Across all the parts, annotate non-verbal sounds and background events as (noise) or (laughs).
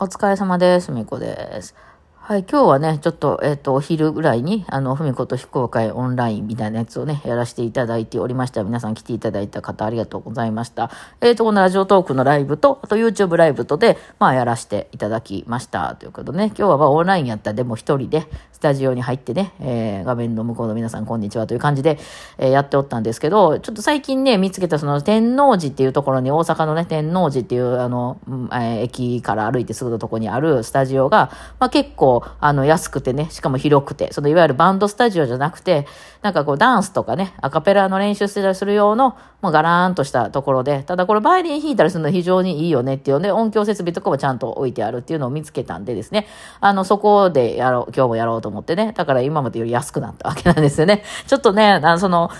お疲れ様です。みこです。はい、今日はね、ちょっと、えっ、と、お昼ぐらいに、あの、ふみこと非公開オンラインみたいなやつをね、やらせていただいておりました。皆さん来ていただいた方ありがとうございました。えっ、と、このラジオトークのライブと、あと YouTube ライブとで、まあ、やらせていただきました。ということでね、今日はまあ、オンラインやったでも一人で、スタジオに入ってね、えー画面の向こうの皆さんこんにちはという感じで、えーやっておったんですけど、ちょっと最近ね、見つけたその天王寺っていうところに、大阪のね、天王寺っていう、あの、えー駅から歩いてすぐのところにあるスタジオが、まあ結構、あの、安くてね、しかも広くて、そのいわゆるバンドスタジオじゃなくて、なんかこうダンスとかね、アカペラの練習してたりする用の、もうガラーンとしたところで、ただこれバイオリン弾いたりするの非常にいいよねっていうね、音響設備とかもちゃんと置いてあるっていうのを見つけたんでですね、あの、そこでやろう、今日もやろうとと思ってね、だから今までより安くなったわけなんですよね。(laughs) ちょっとね、あのその、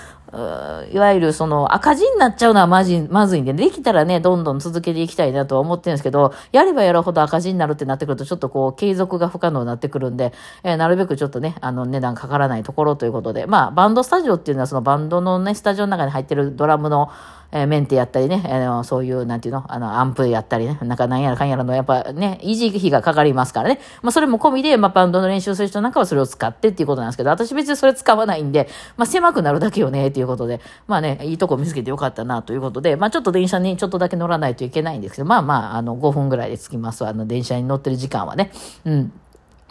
いわゆるその赤字になっちゃうのはまじ、まずいんで、できたらね、どんどん続けていきたいなとは思ってるんですけど、やればやるほど赤字になるってなってくると、ちょっとこう、継続が不可能になってくるんで、えーなるべくちょっとね、あの、値段かからないところということで、まあ、バンドスタジオっていうのはそのバンドのね、スタジオの中に入ってるドラムの、えーメンテやったりね、あのそういう、なんていうの、あの、アンプやったりね、なんかなんやらかんやらの、やっぱね、維持費がかかりますからね。まあ、それも込みで、まあ、バンドの練習する人なんかはそれを使ってっていうことなんですけど、私別にそれ使わないんで、まあ、狭くなるだけよね、っていうことで、まあね、いいとこ見つけてよかったな、ということで、まあ、ちょっと電車にちょっとだけ乗らないといけないんですけど、まあまあ、あの、5分ぐらいで着きますわあの、電車に乗ってる時間はね。うん。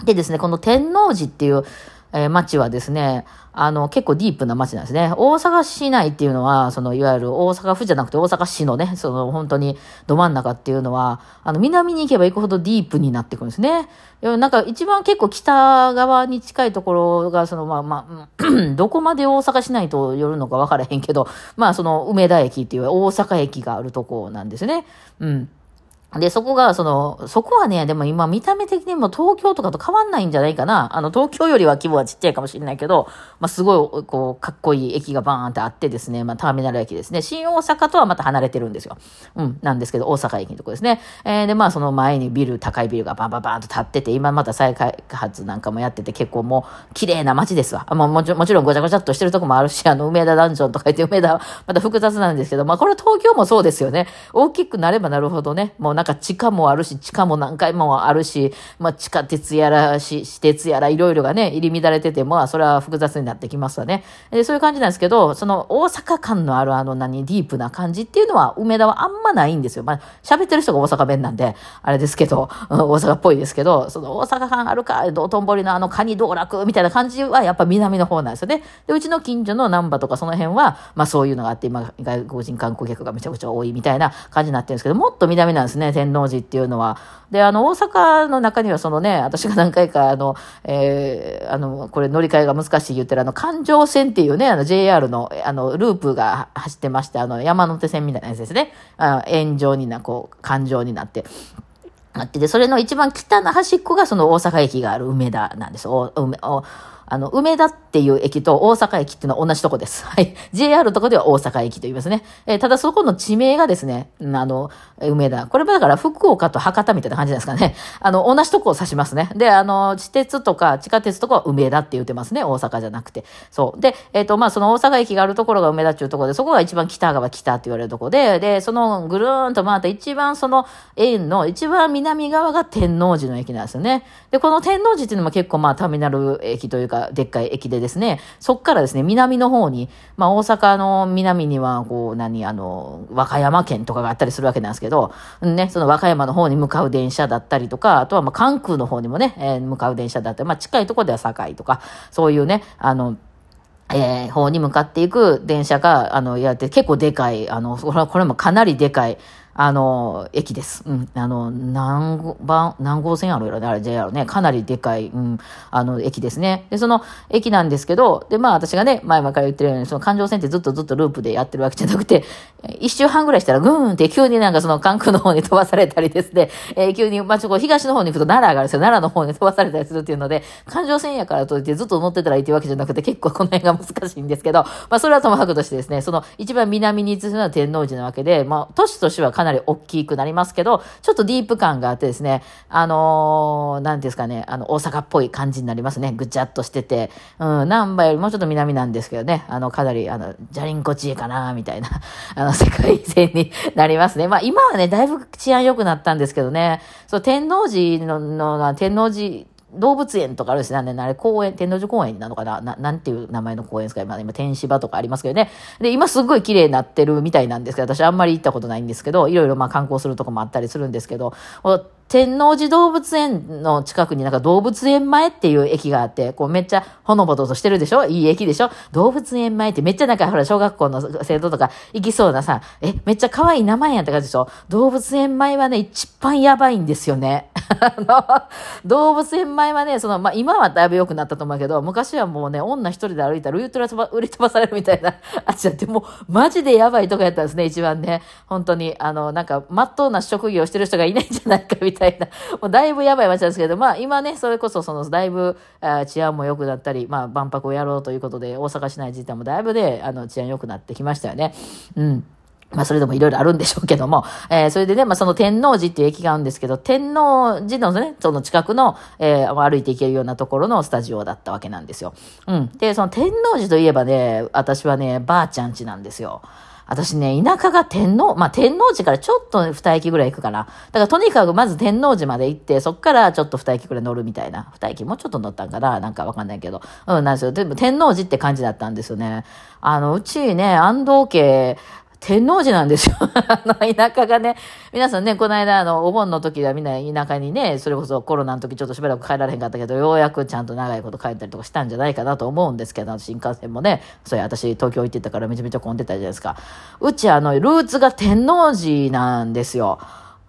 でですね、この天王寺っていう、えー町はですね、あの、結構ディープな町なんですね。大阪市内っていうのは、その、いわゆる大阪府じゃなくて大阪市のね、その、本当にど真ん中っていうのは、あの、南に行けば行くほどディープになってくるんですね。なんか、一番結構北側に近いところが、その、まあまあ、(clears throat) どこまで大阪市内と寄るのか分からへんけど、まあ、その、梅田駅っていう大阪駅があるとこなんですね。うん。で、そこが、その、そこはね、でも今見た目的にも東京とかと変わんないんじゃないかな。あの、東京よりは規模はちっちゃいかもしれないけど、まあ、すごい、こう、かっこいい駅がバーンってあってですね、まあ、ターミナル駅ですね。新大阪とはまた離れてるんですよ。うん、なんですけど、大阪駅のとこですね。えーで、まあ、その前にビル、高いビルがバンバンバンと立ってて、今また再開発なんかもやってて、結構もう、綺麗な街ですわ。あもちろん、ごちゃごちゃっとしてるとこもあるし、あの、梅田ダンジョンとか言って、梅田また複雑なんですけど、まあ、これ東京もそうですよね。大きくなればなるほどね、もうなんか地下もあるし、地下も何回もあるし、まあ、地下鉄やらし、私鉄やらいろいろがね、入り乱れてて、まあ、それは複雑になってきますわね。でそういう感じなんですけど、その大阪感のあるあの何、ディープな感じっていうのは、梅田はあんまないんですよ。まあ、喋ってる人が大阪弁なんで、あれですけど、(laughs) 大阪っぽいですけど、その大阪感あるか、道頓堀のあのカニ道楽みたいな感じはやっぱ南の方なんですよね。で、うちの近所の難波とかその辺は、まあそういうのがあって、今、外国人観光客がめちゃくちゃ多いみたいな感じになってるんですけど、もっと南なんですね、天王寺っていうのは。で、あの、大阪の中にはそのね、私が何回か、あの、えーあの、これ乗り換えが難しい言ってるあの、環状線っていうね、あの、JR の、あの、ループが走ってまして、あの、山手線みたいなやつですね。あ円状にな、こう、環状になって。なってて、それの一番北の端っこがその大阪駅がある梅田なんです。お梅おあの、梅田っていう駅と大阪駅っていうのは同じとこです。(laughs) はい。JR とかでは大阪駅と言いますね。えーただそこの地名がですね、あの、梅田。これもだから福岡と博多みたいな感じなんですかね。(laughs) あの、同じとこを指しますね。で、あの、地鉄とか地下鉄とかは梅田って言ってますね。大阪じゃなくて。そう。で、えっ、と、まあ、その大阪駅があるところが梅田っていうところで、そこが一番北側北って言われるとこで、で、そのぐるーんと回った一番その円の一番南側が天王寺の駅なんですよね。で、この天王寺っていうのも結構まあターミナル駅というか、でっかい駅でですね、そっからですね、南の方に、まあ大阪の南には、こう、何、あの、和歌山県とかがあったりするわけなんですけど、ね、その和歌山の方に向かう電車だったりとか、あとはま関空の方にもね、えー向かう電車だったり、まあ近いとこでは堺とか、そういうね、あの、えー方に向かっていく電車が、あの、やって、結構でかい、あの、これもかなりでかい、あの、駅です。うん。あの、何号、何号線やろね、あれ JR ね。かなりでかい、うん、あの、駅ですね。で、その駅なんですけど、で、まあ私がね、前々から言ってるように、その環状線ってずっとずっとループでやってるわけじゃなくて、一周半ぐらいしたら、ぐーんって急になんかその関空の方に (laughs) 飛ばされたりですね、えー急に、まあちょっと東の方に行くと奈良があるんですよ。奈良の方に (laughs) 飛ばされたりするっていうので、環状線やからといってずっと乗ってたらいいっていうわけじゃなくて、結構この辺が難しいんですけど、まあそれはともかくとしてですね、その一番南に位置するのは天王寺なわけで、まあ都市としてはかなりなり大きくなりますけど、ちょっとディープ感があってですね、あのー、なんですかね、あの、大阪っぽい感じになりますね。ぐちゃっとしてて、うん、南波よりもちょっと南なんですけどね、あの、かなり、あの、じゃりんこちいかな、みたいな、(laughs) あの、世界線になりますね。まあ、今はね、だいぶ治安良くなったんですけどね、そう、天王寺の、の天王寺、動物園とかあるし、なんで、あれ公園、天王寺公園なのかな？ななんていう名前の公園ですか？今、今、天芝とかありますけどね。で、今すごい綺麗になってるみたいなんですけど、私あんまり行ったことないんですけど、いろいろまあ観光するとこもあったりするんですけど、天王寺動物園の近くになんか動物園前っていう駅があって、こうめっちゃほのぼととしてるでしょ？いい駅でしょ？動物園前ってめっちゃなんかほら小学校の生徒とか行きそうなさ、え、めっちゃ可愛い名前やんった感じでしょ？動物園前はね、一番やばいんですよね。(laughs) あの、動物園前はね、その、まあ、今はだいぶ良くなったと思うけど、昔はもうね、女一人で歩いたらウトラ売り飛ばされるみたいな、(laughs) あっちだって、もう、マジでやばいとこやったんですね、一番ね。本当に、あの、なんか、まっとうな職業してる人がいないんじゃないかみたいな。たいな、(laughs) もうだいぶやばい街なんですけど、まあ今ね、それこそそのだいぶ治安も良くなったり、まあ万博をやろうということで、大阪市内自体もだいぶね、あの治安良くなってきましたよね。うん。まあ、それでもいろいろあるんでしょうけども、えー、それでね、まあ、その天王寺っていう駅があるんですけど、天王寺のね、その近くの、えー、歩いていけるようなところのスタジオだったわけなんですよ。うん。で、その天王寺といえばね、私はね、ばあちゃん家なんですよ。私ね、田舎が天皇、まあ、天皇寺からちょっと二駅ぐらい行くかな。だからとにかくまず天皇寺まで行って、そっからちょっと二駅ぐらい乗るみたいな。二駅もうちょっと乗ったんかななんかわかんないけど。うん、なんですよ。でも天皇寺って感じだったんですよね。あの、うちね、安藤家、天王寺なんですよ。(laughs) あの、田舎がね、皆さんね、この間、あの、お盆の時はみんな田舎にね、それこそコロナの時ちょっとしばらく帰られへんかったけど、ようやくちゃんと長いこと帰ったりとかしたんじゃないかなと思うんですけど、新幹線もね、それ私東京行ってたからめちゃめちゃ混んでたじゃないですか。うちあの、ルーツが天王寺なんですよ。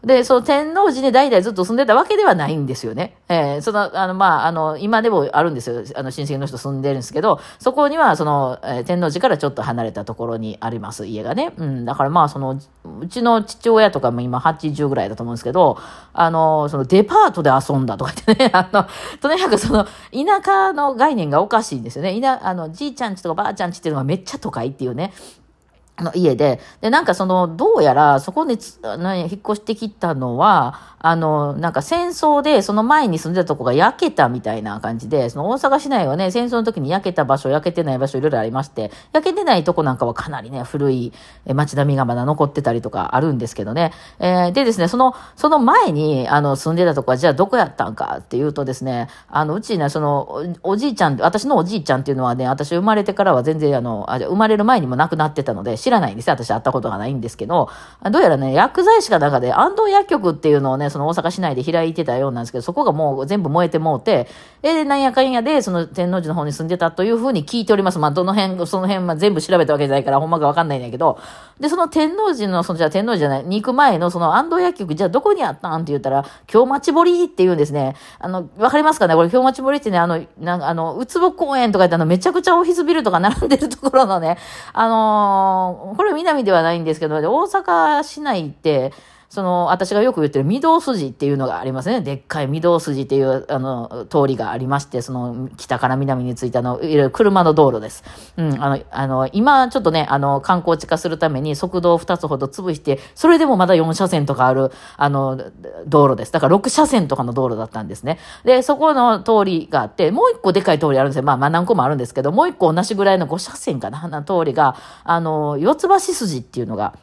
で、その天王寺に代々ずっと住んでたわけではないんですよね。えー、その、あの、まあ、あの、今でもあるんですよ。あの、親戚の人住んでるんですけど、そこには、その、えー、天王寺からちょっと離れたところにあります、家がね。うん、だからまあ、その、うちの父親とかも今80ぐらいだと思うんですけど、あの、そのデパートで遊んだとか言ってね、(laughs) あの、とにかくその、田舎の概念がおかしいんですよね。田、あの、じいちゃんちとかばあちゃんちっていうのがめっちゃ都会っていうね。の家で、で、なんかその、どうやら、そこに、引っ越してきたのは、あの、なんか戦争で、その前に住んでたとこが焼けたみたいな感じで、その大阪市内はね、戦争の時に焼けた場所、焼けてない場所いろいろありまして、焼けてないとこなんかはかなりね、古い街並みがまだ残ってたりとかあるんですけどね。えー、でですね、その、その前に、あの、住んでたとこは、じゃあどこやったんかっていうとですね、あの、うちね、その、おじいちゃん、私のおじいちゃんっていうのはね、私生まれてからは全然あの、あ生まれる前にも亡くなってたので、知らないんですよ。私会ったことがないんですけど、どうやらね、薬剤師かなんかで、安藤薬局っていうのをね、その大阪市内で開いてたようなんですけど、そこがもう全部燃えてもうて、え、なんやかんやで、その天王寺の方に住んでたというふうに聞いております。まあ、どの辺、その辺、まあ、全部調べたわけじゃないから、ほんまかわかんないんだけど、で、その天王寺の、その、じゃあ天王寺じゃない、に行く前の、その安藤薬局、じゃあどこにあったんって言ったら、京町堀って言うんですね。あの、わかりますかね？これ京町堀ってね、あの、なんかあの、うつぼ公園とか言ってあの、めちゃくちゃオフィスビルとか並んでるところのね、あのー、これ南ではないんですけど、大阪市内って、その、私がよく言ってる御堂筋っていうのがありますね。でっかい御堂筋っていう、あの、通りがありまして、その、北から南についたの、いろいろ車の道路です。うん、あの、あの、今、ちょっとね、あの、観光地化するために速度を2つほど潰して、それでもまだ4車線とかある、あの、道路です。だから6車線とかの道路だったんですね。で、そこの通りがあって、もう一個でかい通りあるんですよ。まあ、まあ何個もあるんですけど、もう一個同じぐらいの5車線かな、な通りが、あの、四つ橋筋っていうのが、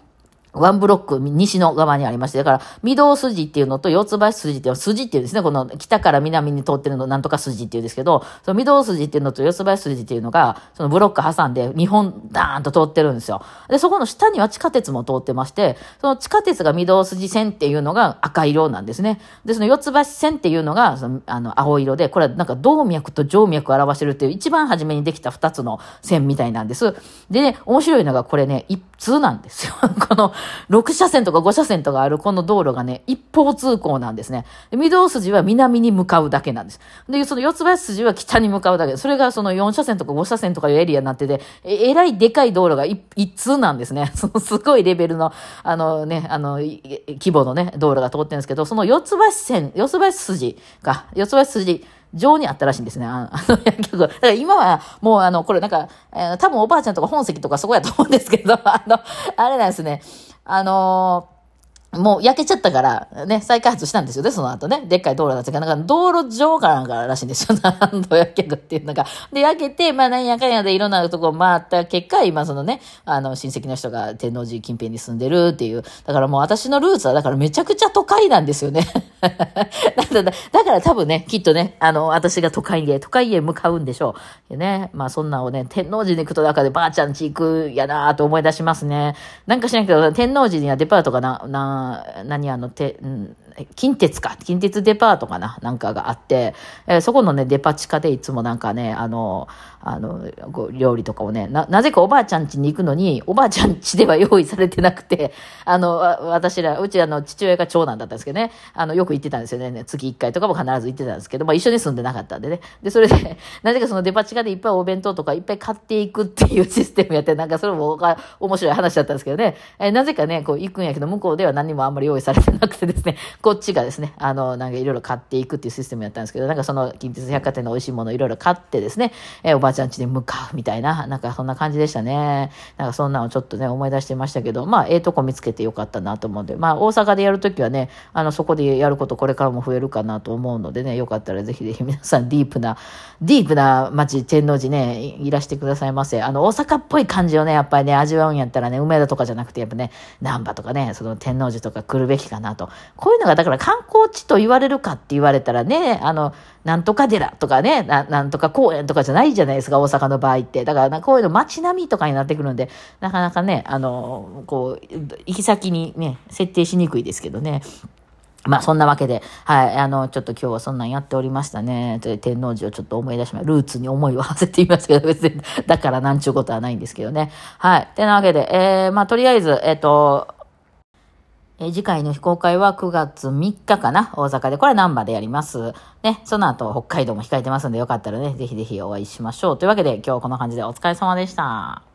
ワンブロック、西の側にありまして、だから、御堂筋っていうのと四つ橋筋っていうの、筋っていうんですね、この北から南に通ってるの、なんとか筋っていうんですけど、その御堂筋っていうのと四つ橋筋っていうのが、そのブロック挟んで、日本ダーンと通ってるんですよ。で、そこの下には地下鉄も通ってまして、その地下鉄が御堂筋線っていうのが赤色なんですね。で、その四つ橋線っていうのが、その、あの、青色で、これはなんか動脈と静脈を表してるっていう、一番初めにできた二つの線みたいなんです。で、ね、面白いのがこれね、一通なんですよ。(laughs) この、6車線とか5車線とかあるこの道路がね、一方通行なんですね。御堂筋は南に向かうだけなんです。で、その四つ橋筋は北に向かうだけ。それがその4車線とか5車線とかいうエリアになってて、え、えらいでかい道路が一通なんですね。(laughs) そのすごいレベルの、あのね、あの、規模のね、道路が通ってるんですけど、その四つ橋線、四つ橋筋が、四つ橋筋、上にあったらしいんですね。あ (laughs) の薬局。だから今はもうあの、これなんか、えー、多分おばあちゃんとか本籍とかそこやと思うんですけど、(laughs) あの、あれなんですね。あのもう焼けちゃったから、ね、再開発したんですよね、その後ね。でっかい道路だったか、なんか道路上かなんからしいんですよ。(laughs) 何度焼けるっていうのが。で、焼けて、まあ、なんやかんやでいろんなとこ回った結果、今そのね、あの、親戚の人が天王寺近辺に住んでるっていう。だからもう私のルーツは、だからめちゃくちゃ都会なんですよね。(laughs) だから、だから多分ね、きっとね、あの、私が都会へ、都会へ向かうんでしょう。でね、まあそんなをね、天王寺に行くと中でばあちゃん家行くやなと思い出しますね。なんか知らんけど、天王寺にはデパートがな、な、何あの、て、うん近鉄か。近鉄デパートかななんかがあって、えーそこのね、デパ地下でいつもなんかね、あの、あの、こう料理とかをね、な、なぜかおばあちゃん家に行くのに、おばあちゃん家では用意されてなくて、(laughs) あの、私ら、うちあの、父親が長男だったんですけどね、あの、よく行ってたんですよね。月1回とかも必ず行ってたんですけど、まあ一緒に住んでなかったんでね。で、それで、(laughs) なぜかそのデパ地下でいっぱいお弁当とかいっぱい買っていくっていうシステムやって、なんかそれも面白い話だったんですけどね、えーなぜかね、こう行くんやけど、向こうでは何もあんまり用意されてなくてですね、こっちがですね、あの、なんかいろいろ買っていくっていうシステムやったんですけど、なんかその近鉄百貨店の美味しいものいろいろ買ってですね、えーおばあちゃん家に向かうみたいな、なんかそんな感じでしたね。なんかそんなのちょっとね、思い出してましたけど、まあ、ええとこ見つけてよかったなと思うんで、まあ、大阪でやるときはね、あの、そこでやることこれからも増えるかなと思うのでね、よかったらぜひぜひ皆さんディープな、ディープな街、天王寺ね、いらしてくださいませ。あの、大阪っぽい感じをね、やっぱりね、味わうんやったらね、梅田とかじゃなくて、やっぱね、難波とかね、その天王寺とか来るべきかなと。こういうのが、だから観光地と言われるかって言われたらね、あの、なんとか寺とかね、ななんとか公園とかじゃないじゃないですか、大阪の場合って。だから、こういうの街並みとかになってくるんで、なかなかね、あの、こう、行き先にね、設定しにくいですけどね。まあそんなわけで、はい、あの、ちょっと今日はそんなんやっておりましたね。で天王寺をちょっと思い出しました。ルーツに思いを馳せていますけど、(laughs) 別に、だからなんちゅうことはないんですけどね。はい。てなわけで、えー、まあとりあえず、えっ、と、え次回の非公開は9月3日かな？大阪で。これナンバーでやります。ね。その後北海道も控えてますんでよかったらね、ぜひぜひお会いしましょう。というわけで今日はこんな感じでお疲れ様でした。